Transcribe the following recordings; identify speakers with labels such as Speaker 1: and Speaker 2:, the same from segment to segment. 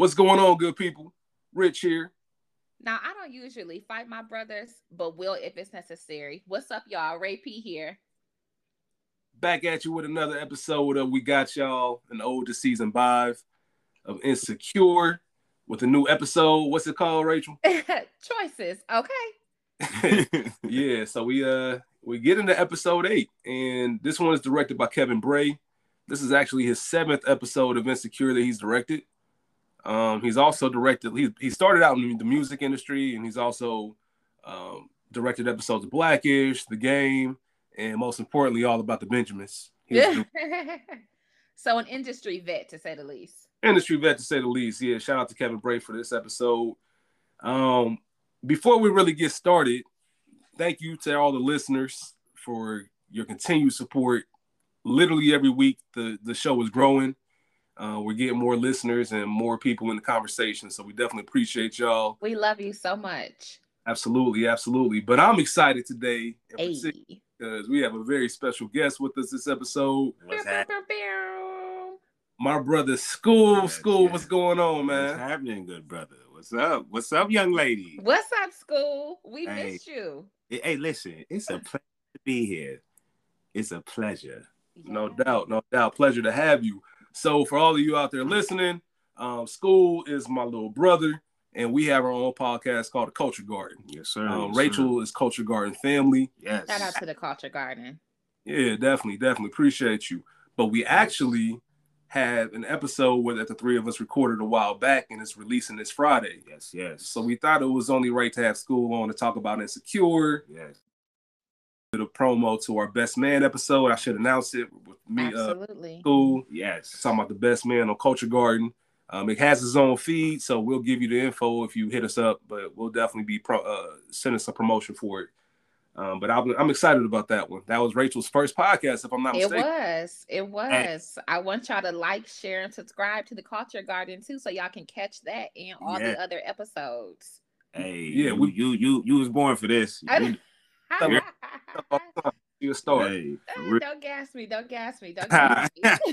Speaker 1: What's going on, good people? Rich here.
Speaker 2: Now, I don't usually fight my brothers, but will if it's necessary. What's up, y'all? Ray P here.
Speaker 1: Back at you with another episode of We Got Y'all, an older season five of Insecure with a new episode. What's it called, Rachel?
Speaker 2: Choices. Okay.
Speaker 1: yeah, so we uh we get into episode eight, and this one is directed by Kevin Bray. This is actually his seventh episode of Insecure that he's directed. Um, he's also directed. He he started out in the music industry, and he's also um, directed episodes of Blackish, The Game, and most importantly, all about the Benjamins.
Speaker 2: Yeah. so an industry vet, to say the least.
Speaker 1: Industry vet, to say the least. Yeah. Shout out to Kevin Bray for this episode. Um, before we really get started, thank you to all the listeners for your continued support. Literally every week, the the show is growing. Uh, we're getting more listeners and more people in the conversation. So we definitely appreciate y'all.
Speaker 2: We love you so much.
Speaker 1: Absolutely, absolutely. But I'm excited today because we have a very special guest with us this episode.
Speaker 3: What's happening?
Speaker 1: My brother, school, yes, school. Yes. What's going on, man?
Speaker 3: What's happening, good brother? What's up? What's up, young lady?
Speaker 2: What's up, school? We hey, missed you.
Speaker 3: Hey, listen, it's a pleasure to be here. It's a pleasure.
Speaker 1: Yeah. No doubt, no doubt. Pleasure to have you. So for all of you out there listening, um, school is my little brother, and we have our own podcast called the Culture Garden.
Speaker 3: Yes, sir.
Speaker 1: Um,
Speaker 3: yes,
Speaker 1: Rachel
Speaker 3: sir.
Speaker 1: is Culture Garden family.
Speaker 3: Yes.
Speaker 2: Shout out to the Culture Garden.
Speaker 1: Yeah, definitely, definitely appreciate you. But we actually had an episode where that the three of us recorded a while back, and it's releasing this Friday.
Speaker 3: Yes, yes.
Speaker 1: So we thought it was only right to have school on to talk about Insecure.
Speaker 3: Yes
Speaker 1: the promo to our best man episode. I should announce it with me.
Speaker 2: Uh, Absolutely.
Speaker 1: Uh, school.
Speaker 3: Yes.
Speaker 1: Talking about the best man on Culture Garden. Um, it has its own feed, so we'll give you the info if you hit us up. But we'll definitely be pro- uh, sending some promotion for it. Um, but I'm, I'm, excited about that one. That was Rachel's first podcast, if I'm not mistaken.
Speaker 2: It was. It was. I want y'all to like, share, and subscribe to the Culture Garden too, so y'all can catch that and all yeah. the other episodes.
Speaker 3: Hey, yeah, we, you you you was born for this.
Speaker 1: you a star.
Speaker 2: Hey, don't gas me. Don't gas me. Don't gas me.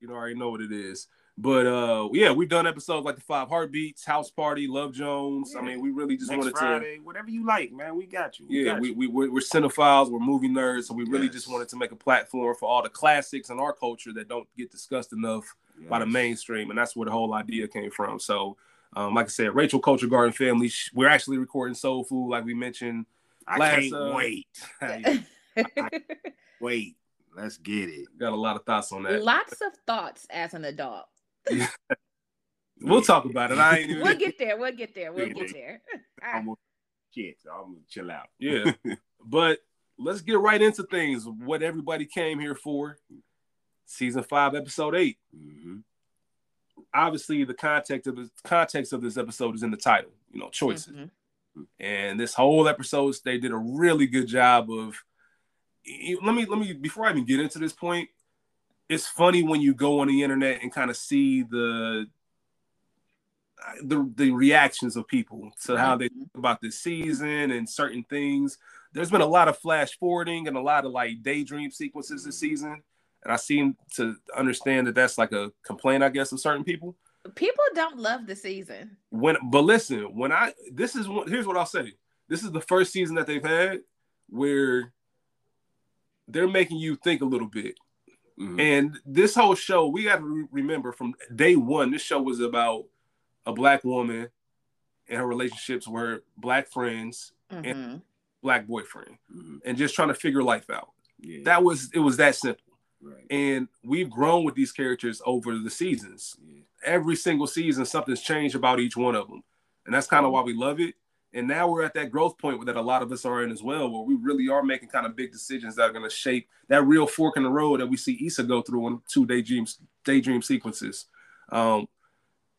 Speaker 1: you already know what it is. But uh, yeah, we've done episodes like the Five Heartbeats, House Party, Love Jones. Yeah. I mean, we really just
Speaker 3: Next
Speaker 1: wanted
Speaker 3: Friday,
Speaker 1: to
Speaker 3: whatever you like, man. We got you. We
Speaker 1: yeah,
Speaker 3: got
Speaker 1: we,
Speaker 3: you.
Speaker 1: we we're, we're cinephiles, we're movie nerds, so we really yes. just wanted to make a platform for all the classics in our culture that don't get discussed enough yes. by the mainstream, and that's where the whole idea came from. So, um, like I said, Rachel Culture Garden family, we're actually recording Soul Food, like we mentioned
Speaker 3: I
Speaker 1: Last,
Speaker 3: can't
Speaker 1: uh,
Speaker 3: wait. wait, let's get it.
Speaker 1: Got a lot of thoughts on that.
Speaker 2: Lots of thoughts as an adult.
Speaker 1: we'll talk about it. I ain't even...
Speaker 2: We'll get there. We'll get there. We'll get there.
Speaker 3: I'm gonna shit. I'm gonna chill out.
Speaker 1: Yeah, but let's get right into things. What everybody came here for. Season five, episode 8
Speaker 3: mm-hmm.
Speaker 1: Obviously, the context of the context of this episode is in the title. You know, choices. Mm-hmm. And this whole episode, they did a really good job of. Let me let me before I even get into this point. It's funny when you go on the internet and kind of see the uh, the the reactions of people to how they mm-hmm. think about this season and certain things. There's been a lot of flash forwarding and a lot of like daydream sequences this season, and I seem to understand that that's like a complaint, I guess, of certain people.
Speaker 2: People don't love the season.
Speaker 1: When but listen, when I this is what here's what I'll say. This is the first season that they've had where they're making you think a little bit. Mm-hmm. And this whole show, we got to re- remember from day one, this show was about a black woman and her relationships were black friends mm-hmm. and black boyfriend, mm-hmm. and just trying to figure life out. Yeah. That was it was that simple.
Speaker 3: Right.
Speaker 1: And we've grown with these characters over the seasons.
Speaker 3: Yeah
Speaker 1: every single season something's changed about each one of them. And that's kind of why we love it. And now we're at that growth point that a lot of us are in as well where we really are making kind of big decisions that are going to shape that real fork in the road that we see Issa go through in two daydream daydream sequences. Um,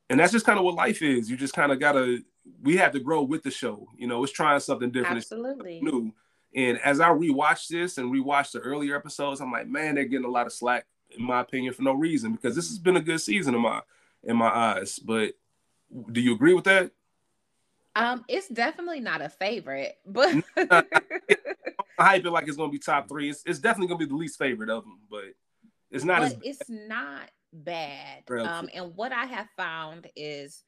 Speaker 1: and that's just kind of what life is. You just kind of gotta we have to grow with the show. You know it's trying something different.
Speaker 2: Absolutely.
Speaker 1: new. And as i rewatch this and rewatch the earlier episodes i'm like man they're getting a lot of slack in my opinion for no reason because this has been a good season of my in my eyes. But do you agree with that?
Speaker 2: Um, it's definitely not a favorite, but I
Speaker 1: hype it like it's gonna be top three. It's, it's definitely gonna be the least favorite of them, but it's not.
Speaker 2: But
Speaker 1: as...
Speaker 2: it's not bad. Um, and what I have found is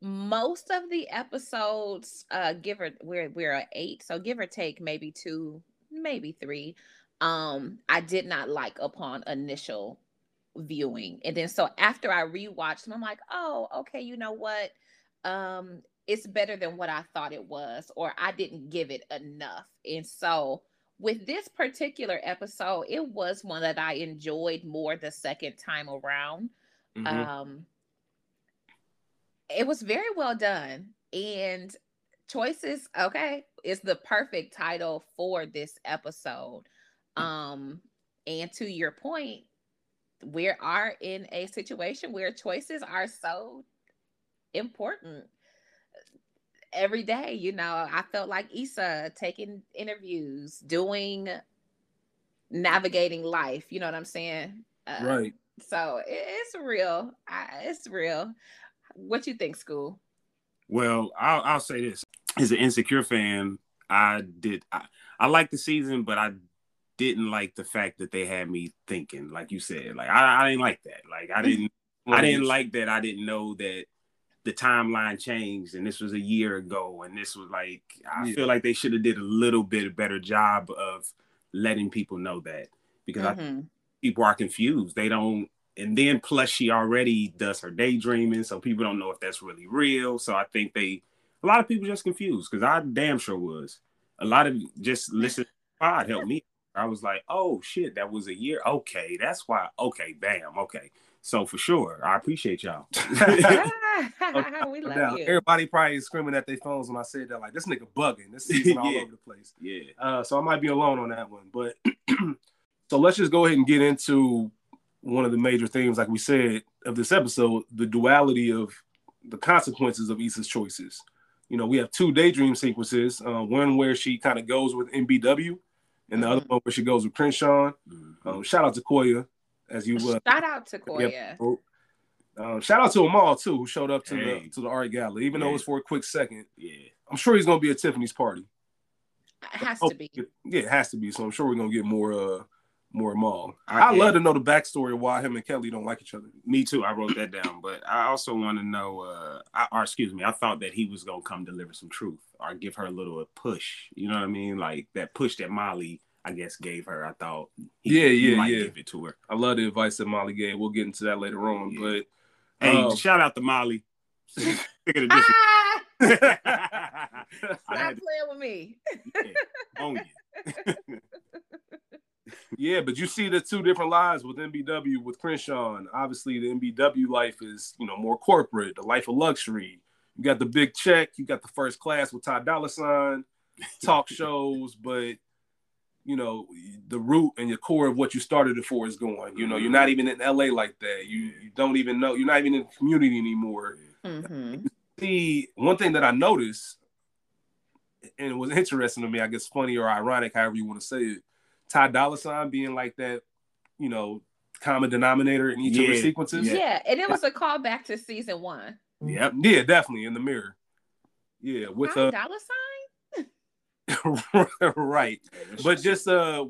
Speaker 2: most of the episodes, uh, give or we're we're at eight, so give or take maybe two, maybe three. Um, I did not like upon initial viewing. And then so after I rewatched them, I'm like, oh, okay, you know what? Um, it's better than what I thought it was, or I didn't give it enough. And so with this particular episode, it was one that I enjoyed more the second time around. Mm-hmm. Um, it was very well done. And choices, okay, is the perfect title for this episode. Um, and to your point, we are in a situation where choices are so important every day. You know, I felt like Issa taking interviews, doing navigating life. You know what I'm saying?
Speaker 1: Uh, right.
Speaker 2: So it's real. It's real. What you think, school?
Speaker 3: Well, I'll, I'll say this: as an insecure fan, I did I, I like the season, but I didn't like the fact that they had me thinking, like you said, like I, I didn't like that. Like I didn't I didn't like that. I didn't know that the timeline changed and this was a year ago and this was like I yeah. feel like they should have did a little bit better job of letting people know that because mm-hmm. I, people are confused. They don't and then plus she already does her daydreaming, so people don't know if that's really real. So I think they a lot of people just confused because I damn sure was. A lot of just listen pod helped me I was like, oh shit, that was a year. Okay, that's why. Okay, bam. Okay. So for sure, I appreciate y'all.
Speaker 2: we love you.
Speaker 1: Everybody probably screaming at their phones when I said that, like this nigga bugging. This season yeah. all over the place.
Speaker 3: Yeah.
Speaker 1: Uh, so I might be alone on that one, but so let's just go ahead and get into one of the major themes, like we said, of this episode: the duality of the consequences of Issa's choices. You know, we have two daydream sequences. Uh, one where she kind of goes with MBW and the mm-hmm. other one where she goes with Crenshaw. Mm-hmm. Um, shout out to Koya, as you
Speaker 2: uh, shout out to Koya.
Speaker 1: Um, shout out to Amal too, who showed up to hey. the to the art gallery, even yeah. though it was for a quick second.
Speaker 3: Yeah,
Speaker 1: I'm sure he's gonna be at Tiffany's party.
Speaker 2: It has oh, to be.
Speaker 1: Yeah, it has to be. So I'm sure we're gonna get more uh more Amal. I, would love to know the backstory of why him and Kelly don't like each other.
Speaker 3: Me too. I wrote that down, but I also want to know. Uh, I, or excuse me, I thought that he was gonna come deliver some truth or give her a little a push. You know what I mean? Like that push that Molly I guess gave her. I thought,
Speaker 1: he, yeah, yeah, yeah,
Speaker 3: give it to her.
Speaker 1: I love the advice that Molly gave. We'll get into that later on. Yeah. But
Speaker 3: hey, um, shout out to Molly. Stop
Speaker 2: playing with me.
Speaker 3: yeah, you.
Speaker 1: yeah, but you see the two different lives with MBW with Crenshaw. Obviously, the MBW life is you know more corporate, the life of luxury. You got the big check, you got the first class with Ty Dolla Sign, talk shows, but you know the root and your core of what you started it for is going. You know, you're not even in LA like that. You you don't even know. You're not even in the community anymore. Mm-hmm. See, one thing that I noticed, and it was interesting to me, I guess funny or ironic, however you want to say it, Ty Dolla Sign being like that, you know, common denominator in each yeah. of the sequences.
Speaker 2: Yeah. yeah, and it was a callback to season one.
Speaker 1: Yep. Yeah, definitely in the mirror. Yeah, with
Speaker 2: a uh, dollar sign.
Speaker 1: right. But just uh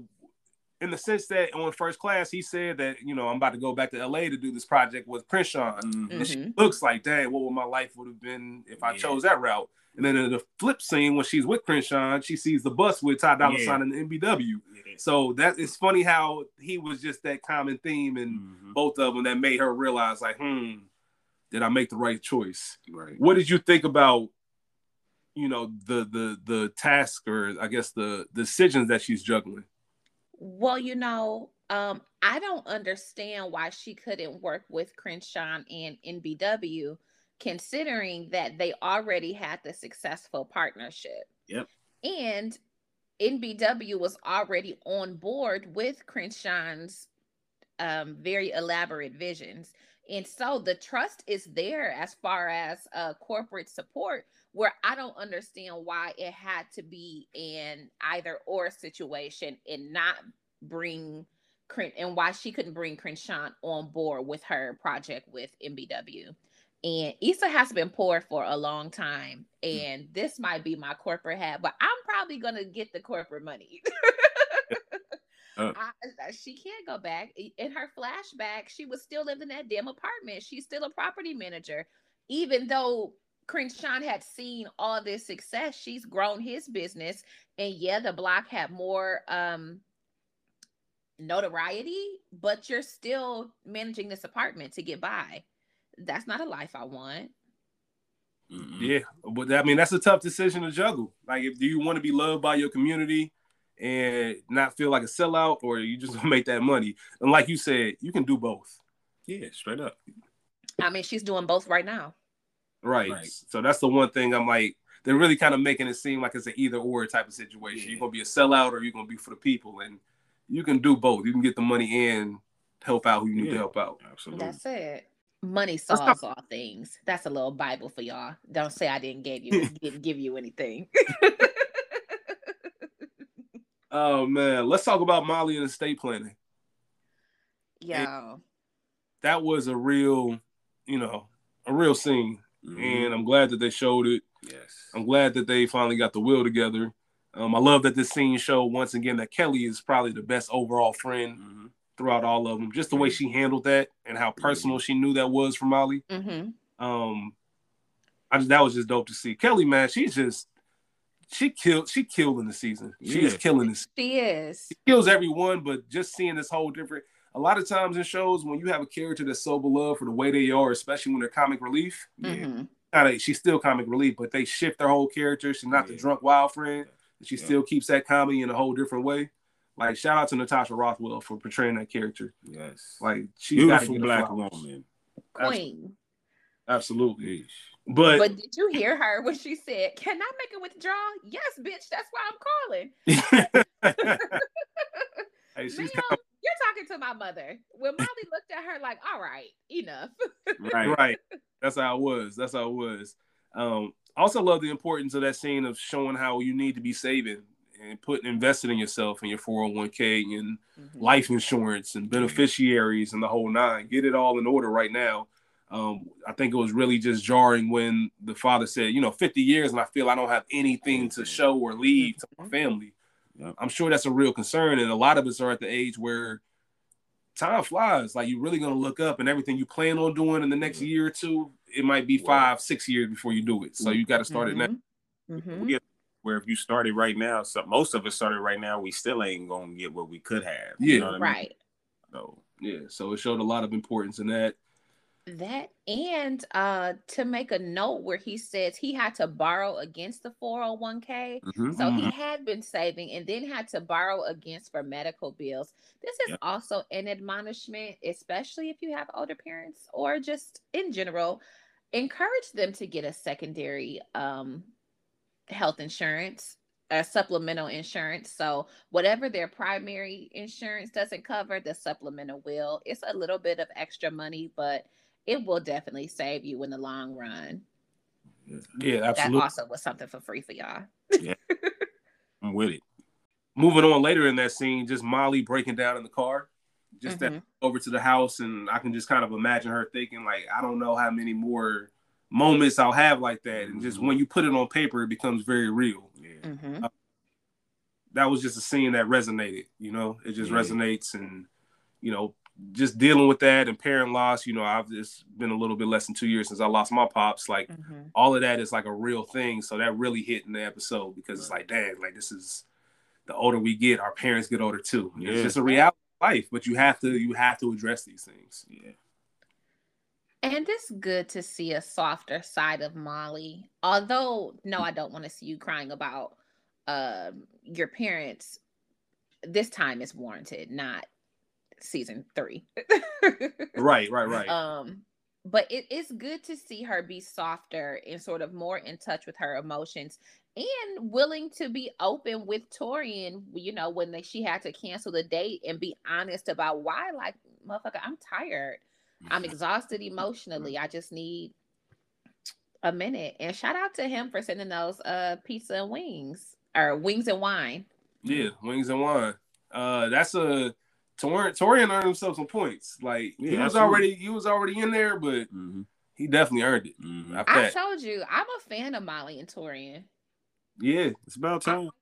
Speaker 1: in the sense that on first class, he said that you know I'm about to go back to LA to do this project with Crenshaw, mm-hmm. and she mm-hmm. looks like, dang, what would my life would have been if I yeah. chose that route? And then in the flip scene, when she's with Crenshaw, she sees the bus with Ty Dolla Sign and the MBW. Yeah. So that is funny how he was just that common theme in mm-hmm. both of them that made her realize, like, hmm, did I make the right choice?
Speaker 3: Right.
Speaker 1: What did you think about you know the the the task or I guess the decisions that she's juggling?
Speaker 2: Well, you know, um, I don't understand why she couldn't work with Crenshaw and NBW, considering that they already had the successful partnership.
Speaker 3: Yep.
Speaker 2: And NBW was already on board with Crenshaw's um, very elaborate visions. And so the trust is there as far as uh, corporate support where I don't understand why it had to be an either or situation and not bring and why she couldn't bring Crenshaw on board with her project with MBW. And Issa has been poor for a long time, hmm. and this might be my corporate hat, but I'm probably gonna get the corporate money. Uh. I, she can't go back. In her flashback, she was still living in that damn apartment. She's still a property manager, even though Crenshaw had seen all this success. She's grown his business, and yeah, the block had more um notoriety, but you're still managing this apartment to get by. That's not a life I want.
Speaker 1: Mm-hmm. Yeah, but I mean that's a tough decision to juggle. Like, if do you want to be loved by your community and not feel like a sellout, or you just make that money? And like you said, you can do both.
Speaker 3: Yeah, straight up.
Speaker 2: I mean, she's doing both right now.
Speaker 1: Right. right. So that's the one thing I'm like, they're really kind of making it seem like it's an either or type of situation. Yeah. You're gonna be a sellout, or you're gonna be for the people, and you can do both. You can get the money and help out who you need yeah. to help out.
Speaker 2: Absolutely. That's it. Money solves all things. That's a little Bible for y'all. Don't say I didn't give you didn't give you anything.
Speaker 1: oh man, let's talk about Molly and estate planning.
Speaker 2: Yeah.
Speaker 1: That was a real, you know, a real scene. Mm-hmm. And I'm glad that they showed it.
Speaker 3: Yes.
Speaker 1: I'm glad that they finally got the will together. Um, I love that this scene showed once again that Kelly is probably the best overall friend. Mm-hmm throughout all of them. Just the way she handled that and how personal she knew that was for Molly.
Speaker 2: Mm-hmm.
Speaker 1: Um, I just that was just dope to see. Kelly, man, she's just she killed she killed in the season. She yeah. killing this.
Speaker 2: She is.
Speaker 1: She kills everyone, but just seeing this whole different. A lot of times in shows, when you have a character that's so beloved for the way they are, especially when they're comic relief, mm-hmm. yeah, she's still comic relief, but they shift their whole character. She's not yeah. the drunk wild friend. She yeah. still keeps that comedy in a whole different way. Like shout out to Natasha Rothwell for portraying that character.
Speaker 3: Yes.
Speaker 1: Like
Speaker 3: she's beautiful black woman.
Speaker 2: Queen.
Speaker 1: Absolutely. But
Speaker 2: but did you hear her when she said, "Can I make a withdrawal?" Yes, bitch. That's why I'm calling. hey, she's kind of... you're talking to my mother. When Molly looked at her like, "All right, enough."
Speaker 1: right, right. That's how it was. That's how it was. Um, also love the importance of that scene of showing how you need to be saving and putting invested in yourself and your 401k and mm-hmm. life insurance and beneficiaries and the whole nine. Get it all in order right now. Um, I think it was really just jarring when the father said, you know, 50 years and I feel I don't have anything to show or leave to my mm-hmm. family. Yep. I'm sure that's a real concern. And a lot of us are at the age where time flies. Like you're really gonna look up and everything you plan on doing in the next year or two, it might be five, six years before you do it. So you got to start mm-hmm. it now.
Speaker 3: Mm-hmm. Where if you started right now, so most of us started right now, we still ain't gonna get what we could have.
Speaker 1: Yeah,
Speaker 3: you know
Speaker 2: right.
Speaker 1: I mean? So yeah, so it showed a lot of importance in that.
Speaker 2: That and uh to make a note where he says he had to borrow against the 401k. Mm-hmm, so mm-hmm. he had been saving and then had to borrow against for medical bills. This is yep. also an admonishment, especially if you have older parents or just in general. Encourage them to get a secondary um health insurance a supplemental insurance. So whatever their primary insurance doesn't cover, the supplemental will. It's a little bit of extra money, but it will definitely save you in the long run.
Speaker 1: Yeah, absolutely.
Speaker 2: That also was something for free for y'all.
Speaker 3: yeah, I'm with it.
Speaker 1: Moving on later in that scene, just Molly breaking down in the car, just mm-hmm. that over to the house, and I can just kind of imagine her thinking, like, I don't know how many more moments I'll have like that, and just when you put it on paper, it becomes very real.
Speaker 2: Yeah. Mm-hmm. Uh,
Speaker 1: that was just a scene that resonated. You know, it just yeah. resonates, and you know, just dealing with that and parent loss. You know, I've just been a little bit less than two years since I lost my pops. Like mm-hmm. all of that is like a real thing. So that really hit in the episode because it's like, dang, like this is the older we get, our parents get older too. Yeah. It's just a reality of life, but you have to you have to address these things.
Speaker 3: Yeah.
Speaker 2: And it's good to see a softer side of Molly. Although, no, I don't want to see you crying about uh, your parents. This time is warranted, not season three.
Speaker 1: right, right, right.
Speaker 2: Um, but it is good to see her be softer and sort of more in touch with her emotions and willing to be open with Taurean, you know, when they, she had to cancel the date and be honest about why, like, motherfucker, I'm tired. I'm exhausted emotionally. I just need a minute. And shout out to him for sending those uh pizza and wings or wings and wine.
Speaker 1: Yeah, wings and wine. Uh that's a Taurean Taurean earned himself some points. Like yeah, he was absolutely. already he was already in there, but mm-hmm. he definitely earned it.
Speaker 2: Mm-hmm. I told you, I'm a fan of Molly and Taurean.
Speaker 1: Yeah, it's about time.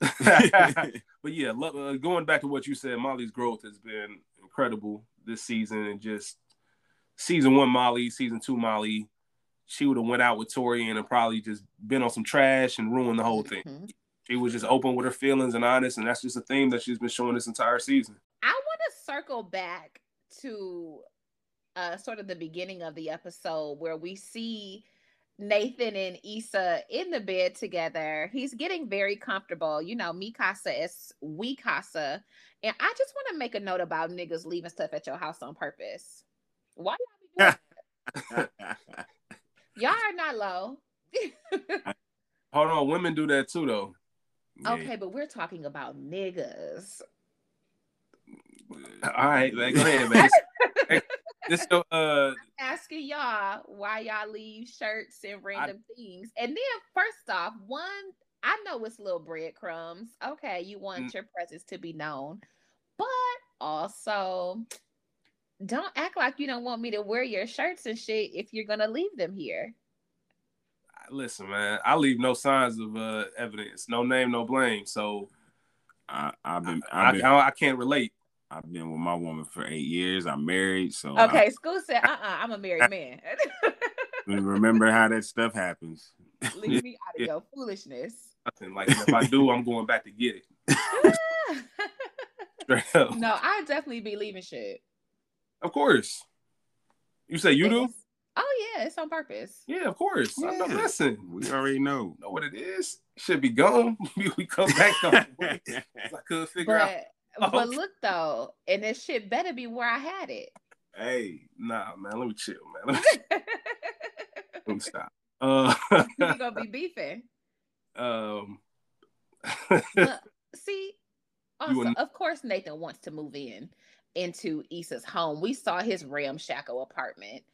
Speaker 1: but yeah, uh, going back to what you said, Molly's growth has been incredible this season, and just season one Molly, season two Molly, she would have went out with Taurean and probably just been on some trash and ruined the whole thing. Mm-hmm. She was just open with her feelings and honest, and that's just a theme that she's been showing this entire season.
Speaker 2: I want to circle back to uh, sort of the beginning of the episode where we see Nathan and Issa in the bed together. He's getting very comfortable. You know, mi casa is we casa. And I just want to make a note about niggas leaving stuff at your house on purpose. Why y'all be doing that? y'all are not low.
Speaker 1: Hold on, women do that too, though.
Speaker 2: Okay, but we're talking about niggas.
Speaker 1: All right, man, go ahead, man. this so, uh
Speaker 2: asking y'all why y'all leave shirts and random I, things. And then first off, one, I know it's little breadcrumbs. Okay, you want mm. your presence to be known. But also don't act like you don't want me to wear your shirts and shit if you're gonna leave them here.
Speaker 1: Listen, man, I leave no signs of uh, evidence, no name, no blame. So
Speaker 3: I, have been,
Speaker 1: I've been, I, I, can't relate.
Speaker 3: I've been with my woman for eight years. I'm married, so
Speaker 2: okay. I, school said, "Uh, uh-uh, I'm a married man."
Speaker 3: remember how that stuff happens.
Speaker 2: Leave me out of yeah. your foolishness.
Speaker 1: Nothing like if I do, I'm going back to get it.
Speaker 2: no, I definitely be leaving shit.
Speaker 1: Of course. You say you do?
Speaker 2: Oh yeah, it's on purpose.
Speaker 1: Yeah, of course. Yeah. Know, listen,
Speaker 3: we already know.
Speaker 1: Know what it is? Should be gone. we come back on. I could figure
Speaker 2: but,
Speaker 1: out.
Speaker 2: Oh, but look though, and this shit better be where I had it.
Speaker 1: Hey, nah, man. Let me chill, man. Let me, let me stop. Uh,
Speaker 2: you gonna be beefing.
Speaker 1: Um.
Speaker 2: see, also, of course, Nathan wants to move in into Issa's home. We saw his ramshackle apartment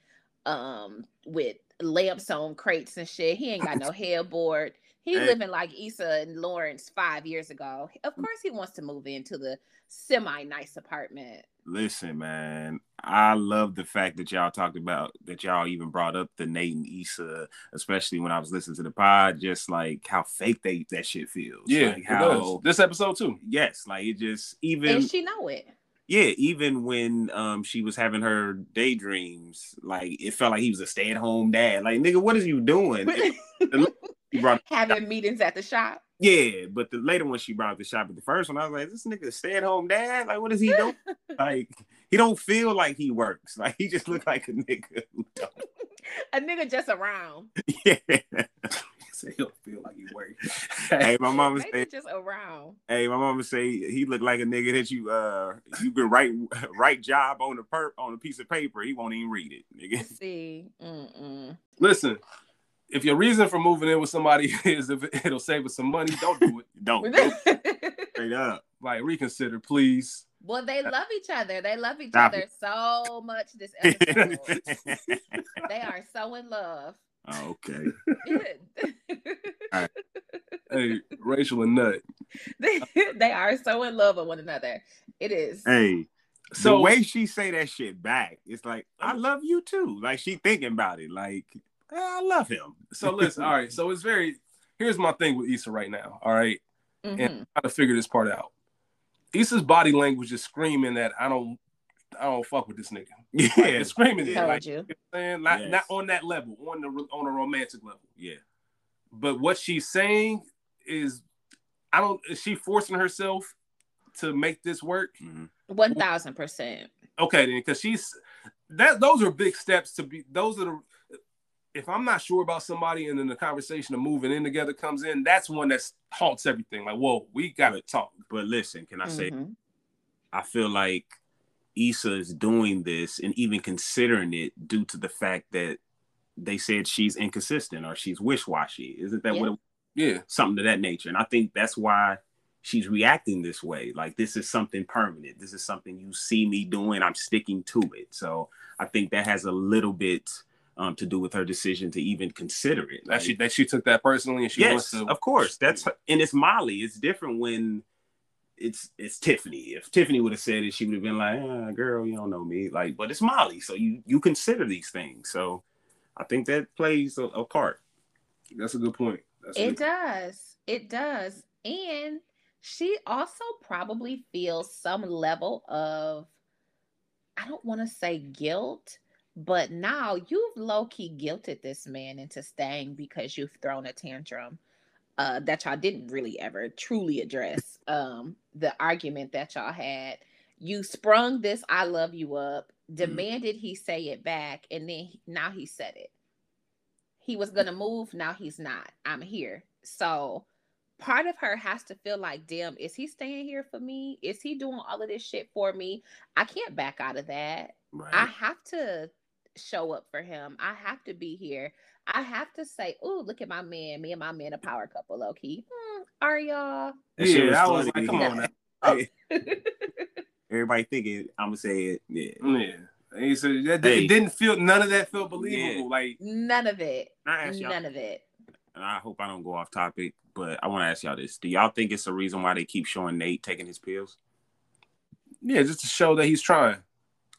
Speaker 2: um with lamps on crates and shit. He ain't got no headboard. He hey. living like Issa and Lawrence five years ago. Of mm. course, he wants to move into the semi nice apartment.
Speaker 3: Listen, man, I love the fact that y'all talked about that y'all even brought up the Nate and Issa, especially when I was listening to the pod, just like how fake they that shit feels.
Speaker 1: Yeah,
Speaker 3: like
Speaker 1: how this episode too.
Speaker 3: Yes, like it just even
Speaker 2: and she know it
Speaker 3: yeah, even when um she was having her daydreams, like it felt like he was a stay-at-home dad. Like, nigga, what is you doing?
Speaker 2: brought having meetings at the shop.
Speaker 3: Yeah, but the later one she brought up the shop, but the first one I was like, this nigga stay-at-home dad. Like, what is he doing? like, he don't feel like he works. Like, he just look like a nigga who don't.
Speaker 2: a nigga just around.
Speaker 3: Yeah
Speaker 1: say he'll feel like he worked.
Speaker 3: hey, my mama say
Speaker 2: just around.
Speaker 3: Hey, my mama say he looked like a nigga that you uh you can write write job on a per on a piece of paper. He won't even read it, nigga.
Speaker 2: See, Mm-mm.
Speaker 1: listen. If your reason for moving in with somebody is if it'll save us some money, don't do it.
Speaker 3: don't. Straight up.
Speaker 1: Like reconsider, please.
Speaker 2: Well, they love each other. They love each Stop other it. so much this episode. they are so in love.
Speaker 3: Oh, okay.
Speaker 1: right. Hey, Rachel and Nut.
Speaker 2: They, they are so in love with one another. It is.
Speaker 3: Hey, so the way she say that shit back, it's like I love you too. Like she thinking about it. Like I love him.
Speaker 1: So listen, all right. So it's very. Here's my thing with Issa right now. All right? mm-hmm. and I'm trying to figure this part out. Issa's body language is screaming that I don't I don't fuck with this nigga. Yeah, like, screaming it. Like, you. saying not, yes. not on that level, on the on a romantic level.
Speaker 3: Yeah.
Speaker 1: But what she's saying is, I don't. Is she forcing herself to make this work?
Speaker 2: Mm-hmm. One thousand percent.
Speaker 1: Okay, then, because she's that. Those are big steps to be. Those are the. If I'm not sure about somebody, and then the conversation of moving in together comes in, that's one that halts everything. Like, whoa, we gotta talk.
Speaker 3: But listen, can I say? Mm-hmm. I feel like Issa is doing this and even considering it due to the fact that they said she's inconsistent or she's wish-washy. Isn't that
Speaker 1: yeah.
Speaker 3: what?
Speaker 1: It, yeah,
Speaker 3: something to that nature. And I think that's why she's reacting this way. Like this is something permanent. This is something you see me doing. I'm sticking to it. So I think that has a little bit um, to do with her decision to even consider it.
Speaker 1: That like, she that she took that personally and she
Speaker 3: yes,
Speaker 1: wants to.
Speaker 3: Of course, that's and it's Molly. It's different when it's it's Tiffany. If Tiffany would have said it, she would have been like, ah, "Girl, you don't know me." Like, but it's Molly, so you you consider these things. So I think that plays a, a part.
Speaker 1: That's a good point.
Speaker 2: That's it good does. It does. And she also probably feels some level of, I don't want to say guilt, but now you've low key guilted this man into staying because you've thrown a tantrum uh, that y'all didn't really ever truly address. Um, the argument that y'all had. You sprung this I love you up, mm-hmm. demanded he say it back, and then he, now he said it. He was going to move, now he's not. I'm here. So part of her has to feel like, damn, is he staying here for me? Is he doing all of this shit for me? I can't back out of that. Right. I have to show up for him. I have to be here. I have to say, oh, look at my man. Me and my man, a power couple, low key. Hmm, are y'all?
Speaker 1: Yeah, I was like, come on now.
Speaker 3: Everybody thinking I'm gonna say it. Yeah.
Speaker 1: Yeah. He said that hey. it didn't feel none of that felt believable. Yeah. Like
Speaker 2: none of it. None of it.
Speaker 3: And I hope I don't go off topic, but I want to ask y'all this: Do y'all think it's a reason why they keep showing Nate taking his pills?
Speaker 1: Yeah, just to show that he's trying.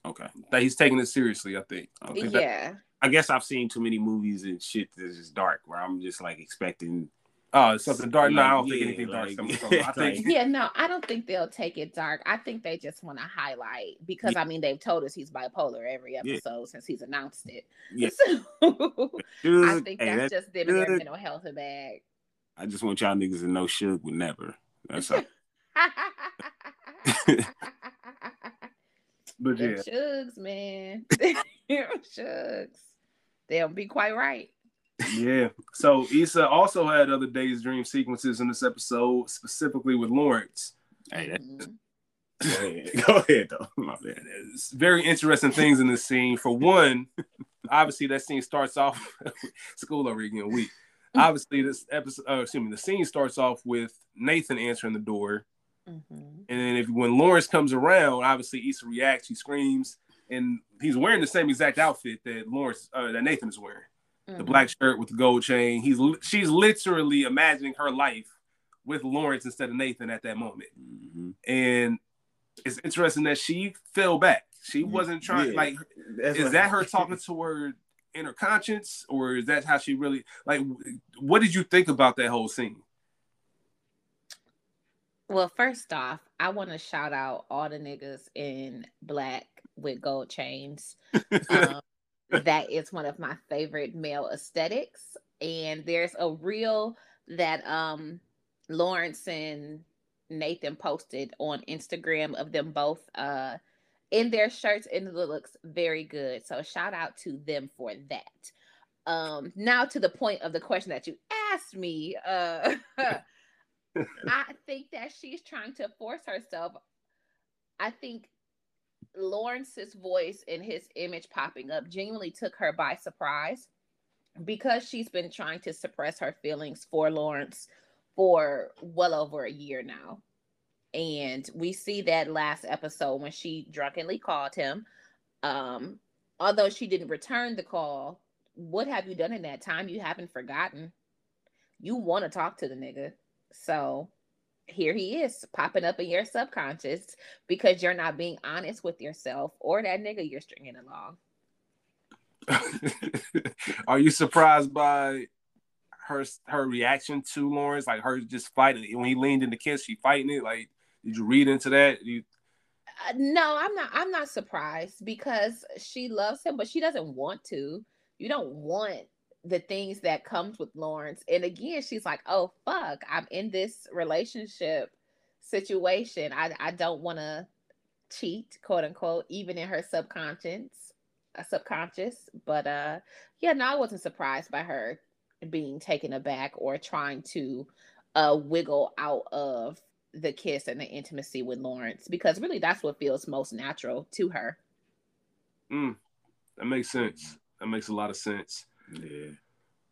Speaker 1: Okay. That he's taking it seriously. I think. Okay.
Speaker 2: Yeah.
Speaker 3: I guess I've seen too many movies and shit that's just dark where I'm just like expecting
Speaker 1: Oh, something dark. No, I don't yeah, think anything like, dark. I think.
Speaker 2: yeah, no, I don't think they'll take it dark. I think they just want to highlight because yeah. I mean they've told us he's bipolar every episode yeah. since he's announced it. Yeah. So I think hey, that's, just them their mental health bag.
Speaker 3: I just want y'all niggas to know Suge would never. That's all.
Speaker 2: but yeah, Shugs, man, Shugs. They'll be quite right
Speaker 1: yeah. So Issa also had other days dream sequences in this episode, specifically with Lawrence. Hey,
Speaker 3: mm-hmm. go, ahead. though. My bad.
Speaker 1: It's very interesting things in this scene. For one, obviously that scene starts off school over again week. Obviously, this episode, uh, excuse me, the scene starts off with Nathan answering the door. Mm-hmm. And then if when Lawrence comes around, obviously Issa reacts, he screams, and he's wearing the same exact outfit that Lawrence uh, that Nathan is wearing mm-hmm. the black shirt with the gold chain. He's she's literally imagining her life with Lawrence instead of Nathan at that moment. Mm-hmm. And it's interesting that she fell back. She wasn't trying yeah. like That's is that her talking to her inner conscience or is that how she really like what did you think about that whole scene?
Speaker 2: Well, first off, I want to shout out all the niggas in black with gold chains. Um, that is one of my favorite male aesthetics. And there's a reel that um Lawrence and Nathan posted on Instagram of them both uh in their shirts and it looks very good. So shout out to them for that. Um now to the point of the question that you asked me, uh I think that she's trying to force herself. I think Lawrence's voice and his image popping up genuinely took her by surprise because she's been trying to suppress her feelings for Lawrence for well over a year now. And we see that last episode when she drunkenly called him. Um, although she didn't return the call, what have you done in that time? You haven't forgotten. You want to talk to the nigga. So here he is popping up in your subconscious because you're not being honest with yourself or that nigga you're stringing along.
Speaker 1: Are you surprised by her her reaction to Lawrence? Like her just fighting when he leaned in the kiss, she fighting it. Like, did you read into that? You...
Speaker 2: Uh, no, I'm not. I'm not surprised because she loves him, but she doesn't want to. You don't want the things that comes with Lawrence. And again, she's like, "Oh fuck, I'm in this relationship situation. I I don't want to cheat, quote unquote, even in her subconscious, uh, subconscious. But uh, yeah, no, I wasn't surprised by her being taken aback or trying to uh wiggle out of the kiss and the intimacy with Lawrence because really that's what feels most natural to her.
Speaker 1: Mm, that makes sense. That makes a lot of sense.
Speaker 3: Yeah.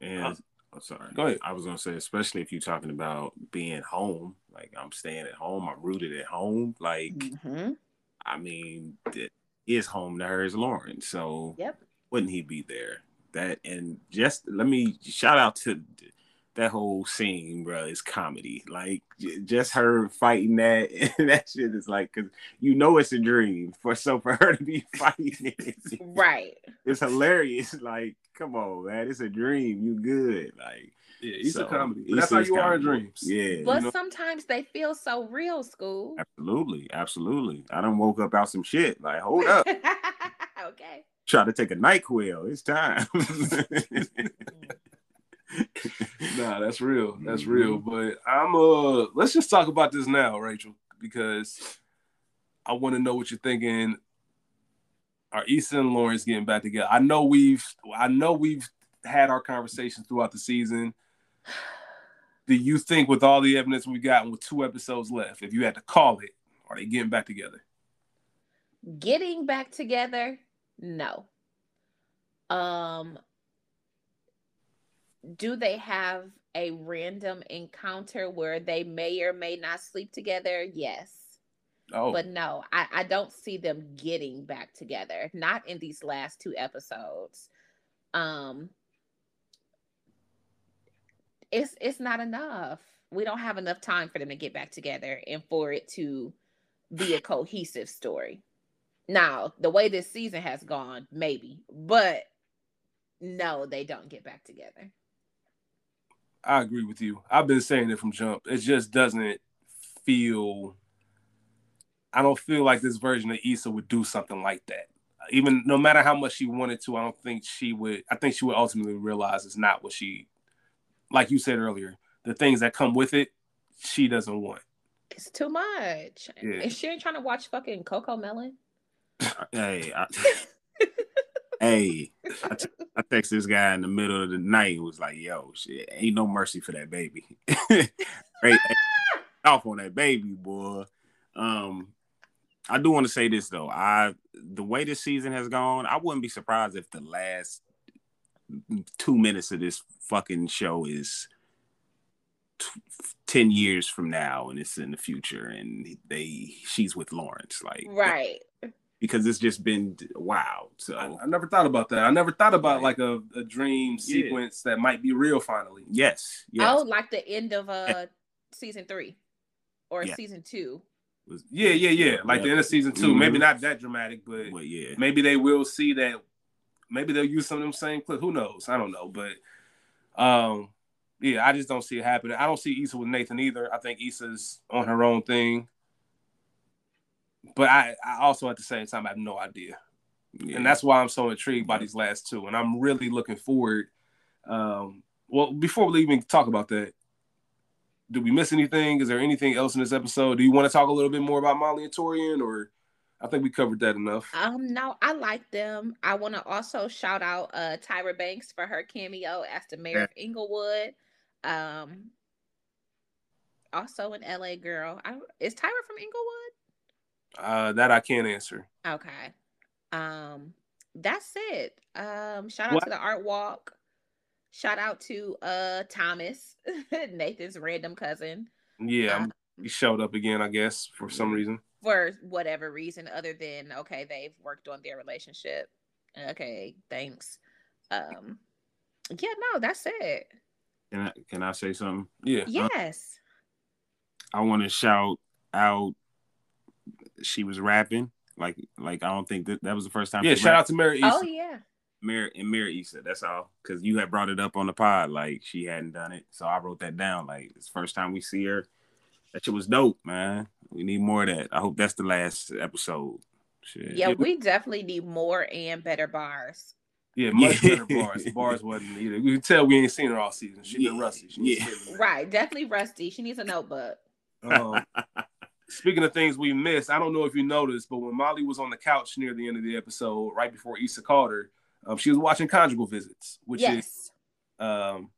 Speaker 3: And uh, oh, sorry.
Speaker 1: Go ahead.
Speaker 3: I was gonna say, especially if you're talking about being home, like I'm staying at home, I'm rooted at home. Like, mm-hmm. I mean, his home to her is Lawrence. So
Speaker 2: yep.
Speaker 3: wouldn't he be there? That and just let me shout out to that whole scene, bro, is comedy. Like j- just her fighting that, and that shit is like, cause you know it's a dream for so for her to be fighting it,
Speaker 2: right?
Speaker 3: It's hilarious. Like, come on, man, it's a dream. You good? Like,
Speaker 1: yeah, it's so, a comedy. that's how you comedy. are in dreams.
Speaker 3: Yeah,
Speaker 2: but
Speaker 3: you
Speaker 2: know? sometimes they feel so real. School.
Speaker 3: Absolutely, absolutely. I don't woke up out some shit. Like, hold up.
Speaker 2: okay.
Speaker 3: Try to take a Nyquil. It's time.
Speaker 1: Nah, that's real. That's mm-hmm. real. But I'm uh let's just talk about this now, Rachel, because I want to know what you're thinking. Are Issa and Lawrence getting back together? I know we've I know we've had our conversations throughout the season. Do you think with all the evidence we've gotten with two episodes left, if you had to call it, are they getting back together?
Speaker 2: Getting back together? No. Um do they have a random encounter where they may or may not sleep together? Yes. Oh. But no, I, I don't see them getting back together. Not in these last two episodes. Um it's it's not enough. We don't have enough time for them to get back together and for it to be a cohesive story. Now, the way this season has gone, maybe, but no, they don't get back together.
Speaker 1: I agree with you. I've been saying it from jump. It just doesn't feel. I don't feel like this version of Issa would do something like that. Even no matter how much she wanted to, I don't think she would. I think she would ultimately realize it's not what she, like you said earlier, the things that come with it, she doesn't want.
Speaker 2: It's too much. Yeah. Is she ain't trying to watch fucking CoComelon?
Speaker 3: Hey, I, hey, I, t- I text this guy in the middle of the night and was like, "Yo, shit, ain't no mercy for that baby. right, off on that baby, boy." Um, I do want to say this though. I the way this season has gone, I wouldn't be surprised if the last two minutes of this fucking show is t- 10 years from now and it's in the future and they she's with Lawrence like
Speaker 2: right
Speaker 3: because it's just been wow. So
Speaker 1: I, I never thought about that. I never thought about like a, a dream sequence yeah. that might be real finally.
Speaker 3: Yes. yes.
Speaker 2: Oh, like the end of uh season three or yeah. season two.
Speaker 1: Yeah, yeah, yeah. Like the end of season 2 mm-hmm. Maybe not that dramatic, but well, yeah. maybe they will see that. Maybe they'll use some of them same clips. Who knows? I don't know, but um, yeah, I just don't see it happening. I don't see Issa with Nathan either. I think Issa's on her own thing but I, I also at the same time I have no idea. Yeah. And that's why I'm so intrigued by these last two. And I'm really looking forward. Um, well, before we even talk about that, did we miss anything? Is there anything else in this episode? Do you want to talk a little bit more about Molly and Taurean, or I think we covered that enough.
Speaker 2: Um, no, I like them. I want to also shout out uh Tyra Banks for her cameo as the mayor yeah. of Inglewood. Um, also an LA girl. I, is Tyra from Inglewood?
Speaker 1: Uh, that I can't answer.
Speaker 2: Okay. Um, that's it. Um, shout out what? to the art walk. Shout out to uh Thomas, Nathan's random cousin.
Speaker 1: Yeah, um, he showed up again, I guess, for some reason.
Speaker 2: For whatever reason, other than okay, they've worked on their relationship. Okay, thanks. Um, yeah, no, that's it.
Speaker 3: Can I can I say something?
Speaker 1: Yeah.
Speaker 2: Yes.
Speaker 3: I want to shout out she was rapping. Like like I don't think that that was the first time.
Speaker 1: Yeah, shout rapped. out to Mirror
Speaker 2: Issa. Oh yeah.
Speaker 3: Mary and Mirror Issa. That's all. Because you had brought it up on the pod. Like she hadn't done it, so I wrote that down. Like it's first time we see her. That shit was dope, man. We need more of that. I hope that's the last episode.
Speaker 2: Shit. Yeah, we definitely need more and better bars.
Speaker 1: Yeah, much yeah. better bars. Bars wasn't either. We can tell we ain't seen her all season. She's yeah. been rusty. She
Speaker 2: yeah. Right, definitely rusty. She needs a notebook.
Speaker 1: Um, Speaking of things we missed, I don't know if you noticed, but when Molly was on the couch near the end of the episode, right before Issa called her, um, she was watching Conjugal Visits, which yes. is um,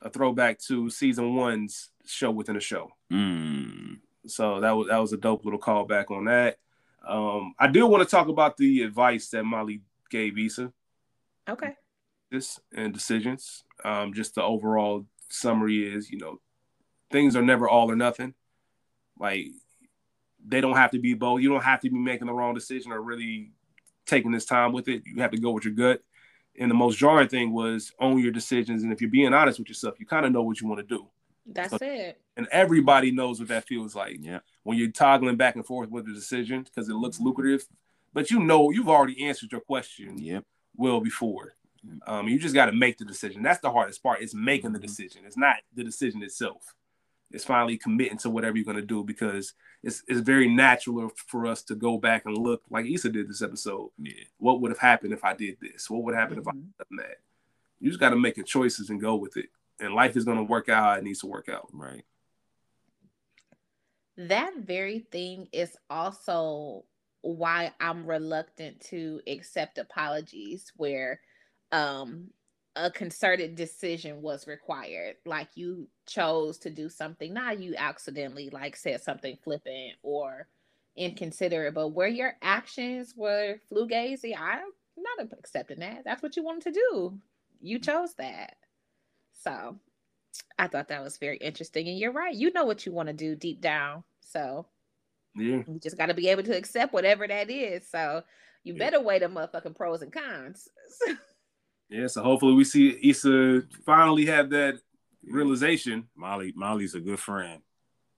Speaker 1: a throwback to season one's show within a show.
Speaker 3: Mm.
Speaker 1: So that was that was a dope little callback on that. Um, I do want to talk about the advice that Molly gave Issa.
Speaker 2: Okay.
Speaker 1: This and decisions. Um, just the overall summary is, you know, things are never all or nothing. Like they don't have to be both. You don't have to be making the wrong decision or really taking this time with it. You have to go with your gut. And the most jarring thing was own your decisions. And if you're being honest with yourself, you kind of know what you want to do.
Speaker 2: That's so, it.
Speaker 1: And everybody knows what that feels like.
Speaker 3: Yeah.
Speaker 1: When you're toggling back and forth with the decision because it looks lucrative, but you know you've already answered your question
Speaker 3: yep.
Speaker 1: well before. Um, you just got to make the decision. That's the hardest part. Is making the mm-hmm. decision. It's not the decision itself. It's finally committing to whatever you're going to do because it's it's very natural for us to go back and look like Issa did this episode.
Speaker 3: Yeah.
Speaker 1: What would have happened if I did this? What would happen mm-hmm. if I mm-hmm. done that? You just got to make your choices and go with it. And life is going to work out how it needs to work out.
Speaker 3: Right.
Speaker 2: That very thing is also why I'm reluctant to accept apologies where um a concerted decision was required. Like you chose to do something, not you accidentally like said something flippant or inconsiderate, but where your actions were flugazy, I'm not accepting that. That's what you wanted to do. You mm-hmm. chose that. So I thought that was very interesting. And you're right. You know what you want to do deep down. So
Speaker 1: yeah.
Speaker 2: You just got to be able to accept whatever that is. So you better weigh the motherfucking pros and cons.
Speaker 1: yeah. So hopefully we see Issa finally have that realization.
Speaker 3: Molly, Molly's a good friend.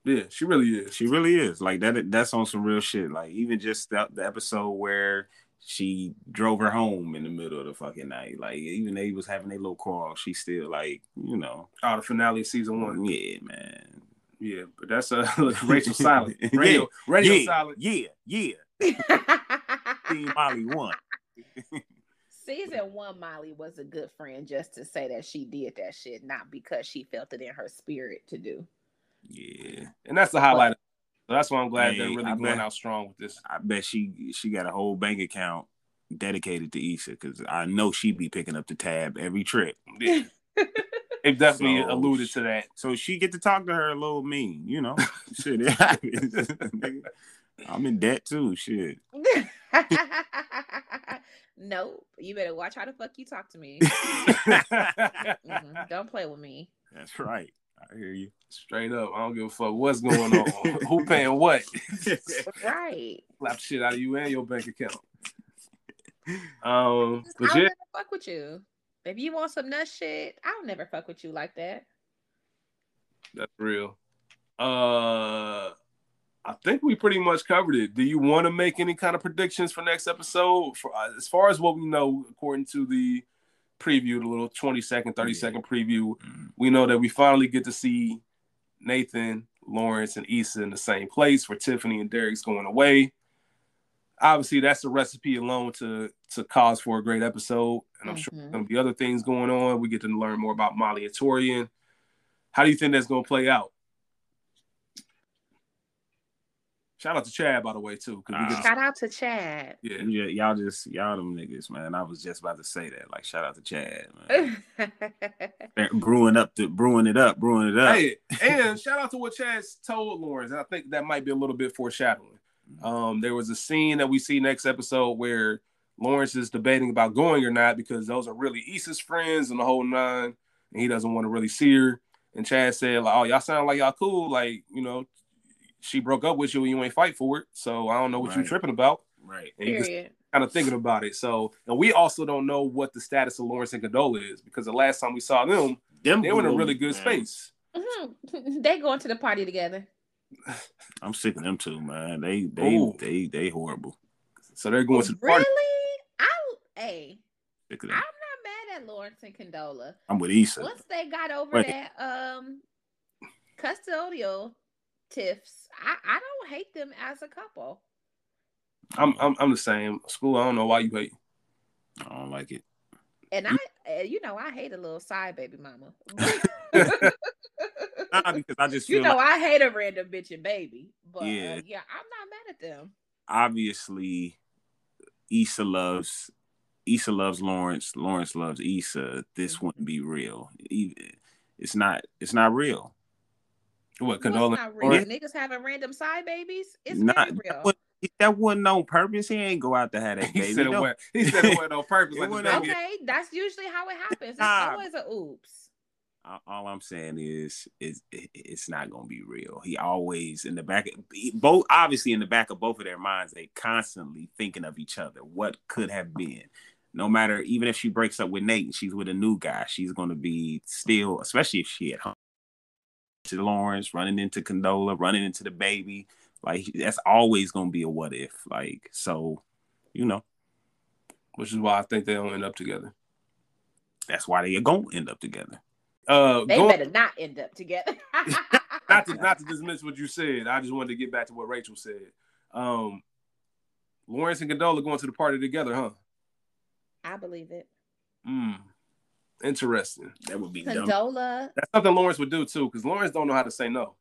Speaker 1: Yeah, she really is.
Speaker 3: She really is. Like that. That's on some real shit. Like even just the, the episode where she drove her home in the middle of the fucking night. Like even they was having a little call, she still like you know.
Speaker 1: Oh, the finale of season one.
Speaker 3: Yeah, man.
Speaker 1: Yeah, but that's uh Rachel Silent. Radio, yeah, radio
Speaker 3: yeah,
Speaker 1: Silent.
Speaker 3: Yeah, yeah. Team Molly won.
Speaker 2: Season one, Molly was a good friend just to say that she did that shit, not because she felt it in her spirit to do.
Speaker 3: Yeah,
Speaker 1: and that's the highlight. But, so that's why I'm glad hey, they're really I going bet, out strong with this.
Speaker 3: I bet she she got a whole bank account dedicated to Issa because I know she'd be picking up the tab every trip.
Speaker 1: Yeah. It definitely so, alluded to that.
Speaker 3: So she get to talk to her a little mean, you know. Shit, I'm in debt too. Shit.
Speaker 2: nope. You better watch how the fuck you talk to me. mm-hmm. Don't play with me.
Speaker 3: That's right. I hear you.
Speaker 1: Straight up. I don't give a fuck what's going on. Who paying what?
Speaker 2: right.
Speaker 1: Slap shit out of you and your bank account. Um,
Speaker 2: but yeah. fuck with you. If you want some nut shit, I'll never fuck with you like that.
Speaker 1: That's real. Uh I think we pretty much covered it. Do you want to make any kind of predictions for next episode? For uh, as far as what we know, according to the preview, the little 20 second, 30 yeah. second preview, mm-hmm. we know that we finally get to see Nathan, Lawrence, and Issa in the same place where Tiffany and Derek's going away obviously that's a recipe alone to to cause for a great episode. And I'm mm-hmm. sure there's gonna be other things going on. We get to learn more about Molly and Taurean. How do you think that's gonna play out? Shout out to Chad, by the way, too.
Speaker 2: Uh, shout out to Chad.
Speaker 3: Yeah. yeah, y'all just y'all them niggas, man. I was just about to say that. Like, shout out to Chad, man. brewing up the brewing it up, brewing it up.
Speaker 1: Hey, and shout out to what Chad told Lawrence. I think that might be a little bit foreshadowing. Um, there was a scene that we see next episode where Lawrence is debating about going or not because those are really Issa's friends and the whole nine, and he doesn't want to really see her. And Chad said, like, "Oh, y'all sound like y'all cool. Like, you know, she broke up with you and you ain't fight for it. So I don't know what right. you're tripping about."
Speaker 3: Right.
Speaker 1: And Period. kind of thinking about it. So, and we also don't know what the status of Lawrence and Condola is because the last time we saw them, them they were in a really good man. space.
Speaker 2: Mm-hmm. They going to the party together.
Speaker 3: I'm sick of them too, man. They they Ooh. they they horrible.
Speaker 1: So they're going to
Speaker 2: the party. Really? I hey. I'm not mad at Lawrence and Condola.
Speaker 3: I'm with Issa.
Speaker 2: Once they got over Wait. that um custodial tiffs, I, I don't hate them as a couple.
Speaker 1: I'm I'm I'm the same. School, I don't know why you hate.
Speaker 3: I don't like it.
Speaker 2: And I, eh, you know, I hate a little side baby mama.
Speaker 3: nah, because I just
Speaker 2: you know like, I hate a random bitch and baby, but yeah, uh, yeah, I'm not mad at them.
Speaker 3: Obviously, Issa loves Issa loves Lawrence. Lawrence loves Issa. This mm-hmm. wouldn't be real. It's not. It's not real.
Speaker 1: What condoling?
Speaker 2: Not real. Niggas having random side babies. It's not real.
Speaker 3: That, that wasn't on purpose. He ain't go out to have that baby.
Speaker 1: he said it went. He said it wasn't on purpose.
Speaker 2: okay, that's usually how it happens. It's always a oops
Speaker 3: all I'm saying is, is it's not gonna be real. He always in the back, of, both obviously in the back of both of their minds, they constantly thinking of each other. What could have been? no matter even if she breaks up with Nate and she's with a new guy, she's gonna be still, especially if she at home. To Lawrence, running into Condola, running into the baby, like that's always gonna be a what if. Like so, you know,
Speaker 1: which is why I think they don't end up together.
Speaker 3: That's why they are gonna end up together.
Speaker 2: Uh, they going, better not end up together.
Speaker 1: not to not to dismiss what you said. I just wanted to get back to what Rachel said. Um, Lawrence and Condola going to the party together, huh?
Speaker 2: I believe it.
Speaker 1: Hmm. Interesting.
Speaker 3: That would be
Speaker 2: Condola.
Speaker 3: Dumb.
Speaker 1: That's something Lawrence would do too, because Lawrence don't know how to say no.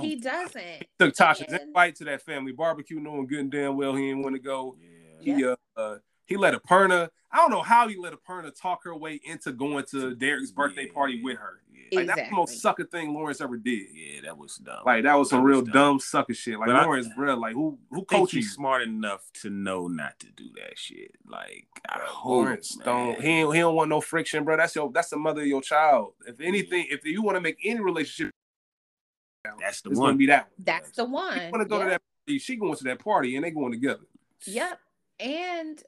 Speaker 2: He doesn't.
Speaker 1: He took Tasha's and... invite to that family barbecue, knowing good and damn well he didn't want to go. Yeah. He uh, uh he let Aparna. I don't know how he let Aparna talk her way into going to Derek's birthday yeah, party with her. Yeah. Like exactly. that's the most sucker thing Lawrence ever did.
Speaker 3: Yeah, that was dumb.
Speaker 1: Like that was some that real dumb. dumb. sucker shit. Like but Lawrence, I, bro, like who who coached you?
Speaker 3: smart enough to know not to do that shit. Like I
Speaker 1: hope, Lawrence don't he he don't want no friction, bro. That's your that's the mother of your child. If anything, if you want to make any relationship,
Speaker 3: that's the
Speaker 1: it's
Speaker 3: one.
Speaker 1: Gonna be that.
Speaker 2: One. That's the one.
Speaker 1: want to go to that party. She going to that party, and they going together.
Speaker 2: Yep. And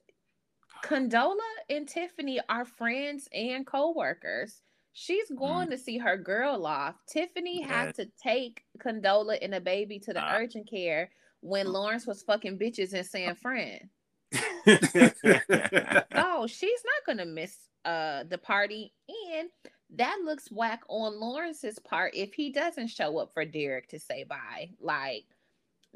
Speaker 2: Condola and Tiffany are friends and co-workers. She's going mm. to see her girl off. Tiffany had to take Condola and a baby to the uh, urgent care when mm. Lawrence was fucking bitches in San Fran. oh, she's not gonna miss uh the party, and that looks whack on Lawrence's part if he doesn't show up for Derek to say bye. Like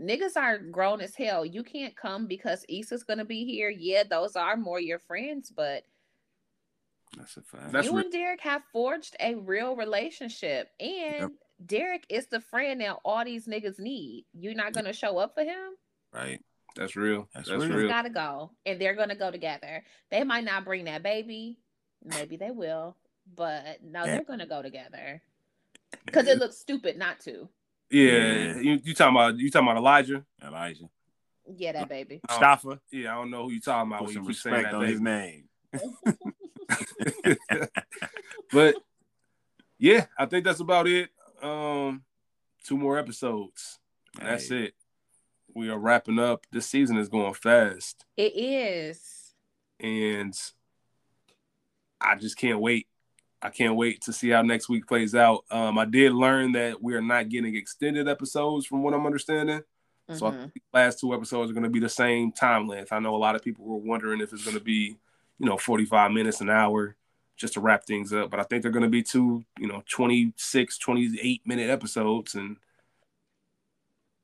Speaker 2: niggas are grown as hell. You can't come because Issa's gonna be here. Yeah, those are more your friends, but
Speaker 3: that's a fact.
Speaker 2: That's you re- and Derek have forged a real relationship, and yep. Derek is the friend that all these niggas need. You're not gonna show up for him,
Speaker 3: right?
Speaker 1: That's real.
Speaker 3: That's,
Speaker 1: That's
Speaker 3: real.
Speaker 2: Gotta go, and they're gonna go together. They might not bring that baby. Maybe they will, but no, yeah. they're gonna go together because it looks stupid not to.
Speaker 1: Yeah, you, you talking about you talking about Elijah?
Speaker 3: Elijah.
Speaker 2: Yeah, that baby.
Speaker 3: Mustafa.
Speaker 1: Yeah, I don't know who you talking about.
Speaker 3: Put some respect on baby. his name.
Speaker 1: but yeah, I think that's about it. Um, two more episodes. That's it. We are wrapping up. This season is going fast.
Speaker 2: It is.
Speaker 1: And I just can't wait. I can't wait to see how next week plays out. Um, I did learn that we are not getting extended episodes from what I'm understanding. Mm-hmm. So I mm-hmm. think the last two episodes are going to be the same time length. I know a lot of people were wondering if it's going to be, you know, 45 minutes, an hour just to wrap things up. But I think they're going to be two, you know, 26, 28 minute episodes. And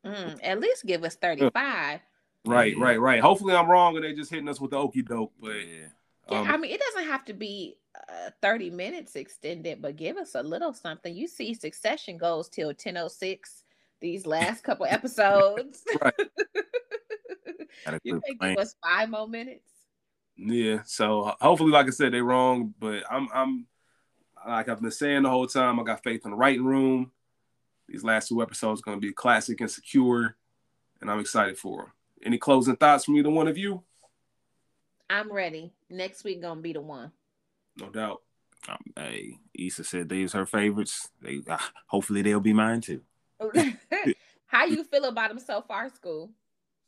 Speaker 2: mm, at least give us 35.
Speaker 1: Right, right, right. Hopefully I'm wrong and they're just hitting us with the okey doke. But
Speaker 2: yeah. Yeah, um, I mean, it doesn't have to be uh, 30 minutes extended, but give us a little something. You see, Succession goes till 1006 these last couple episodes. you can give us five more minutes.
Speaker 1: Yeah. So hopefully, like I said, they're wrong, but I'm I'm like I've been saying the whole time, I got faith in the writing room. These last two episodes are gonna be classic Insecure, and I'm excited for them. Any closing thoughts from either one of you?
Speaker 2: I'm ready. Next week gonna be the one.
Speaker 1: No doubt.
Speaker 3: Um, hey, Issa said these her favorites. They uh, hopefully they'll be mine too.
Speaker 2: How you feel about them so far, school?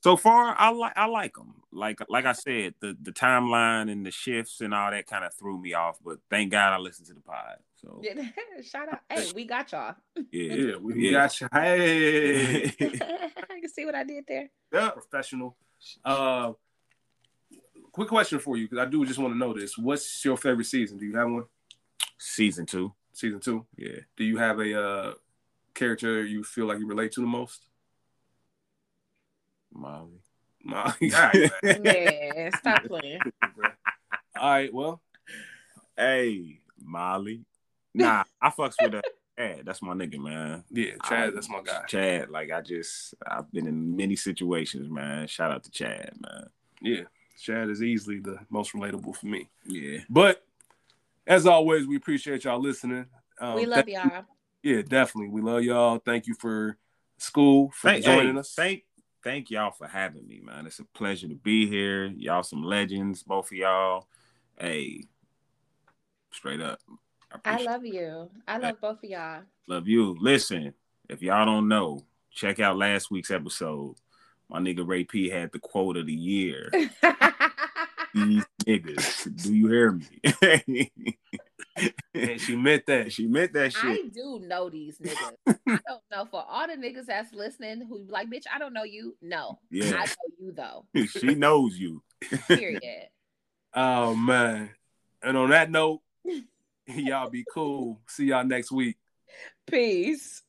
Speaker 3: So far, I like I like them. Like like I said, the the timeline and the shifts and all that kind of threw me off. But thank God I listened to the pod. So
Speaker 2: shout out, hey, we got y'all.
Speaker 1: Yeah, yeah we yeah. got you. Hey,
Speaker 2: I can see what I did there.
Speaker 1: Yeah, professional. Uh, quick question for you because I do just want to know this. What's your favorite season? Do you have one?
Speaker 3: Season two.
Speaker 1: Season two.
Speaker 3: Yeah.
Speaker 1: Do you have a uh, character you feel like you relate to the most?
Speaker 3: Molly.
Speaker 1: Molly. All right.
Speaker 2: yeah. Stop playing.
Speaker 1: All right. Well.
Speaker 3: Hey, Molly. Nah, I fucks with her. Chad, that's my nigga, man.
Speaker 1: Yeah, Chad, I, that's my guy.
Speaker 3: Chad, like I just, I've been in many situations, man. Shout out to Chad, man.
Speaker 1: Yeah. Chad is easily the most relatable for me.
Speaker 3: Yeah.
Speaker 1: But as always, we appreciate y'all listening.
Speaker 2: Um, we love y'all.
Speaker 1: Yeah, definitely. We love y'all. Thank you for school for thank, joining
Speaker 3: hey,
Speaker 1: us.
Speaker 3: Thank thank y'all for having me, man. It's a pleasure to be here. Y'all some legends, both of y'all. Hey, straight up.
Speaker 2: I, I love you. I love both of y'all.
Speaker 3: Love you. Listen, if y'all don't know, check out last week's episode my nigga Ray P had the quote of the year. These niggas. Do you hear me?
Speaker 1: and she meant that.
Speaker 3: She meant that shit. I
Speaker 2: do know these niggas. I don't know for all the niggas that's listening who like, bitch, I don't know you. No, yeah, I know you though.
Speaker 3: she knows you.
Speaker 2: Period.
Speaker 1: oh man. And on that note, y'all be cool. See y'all next week.
Speaker 2: Peace.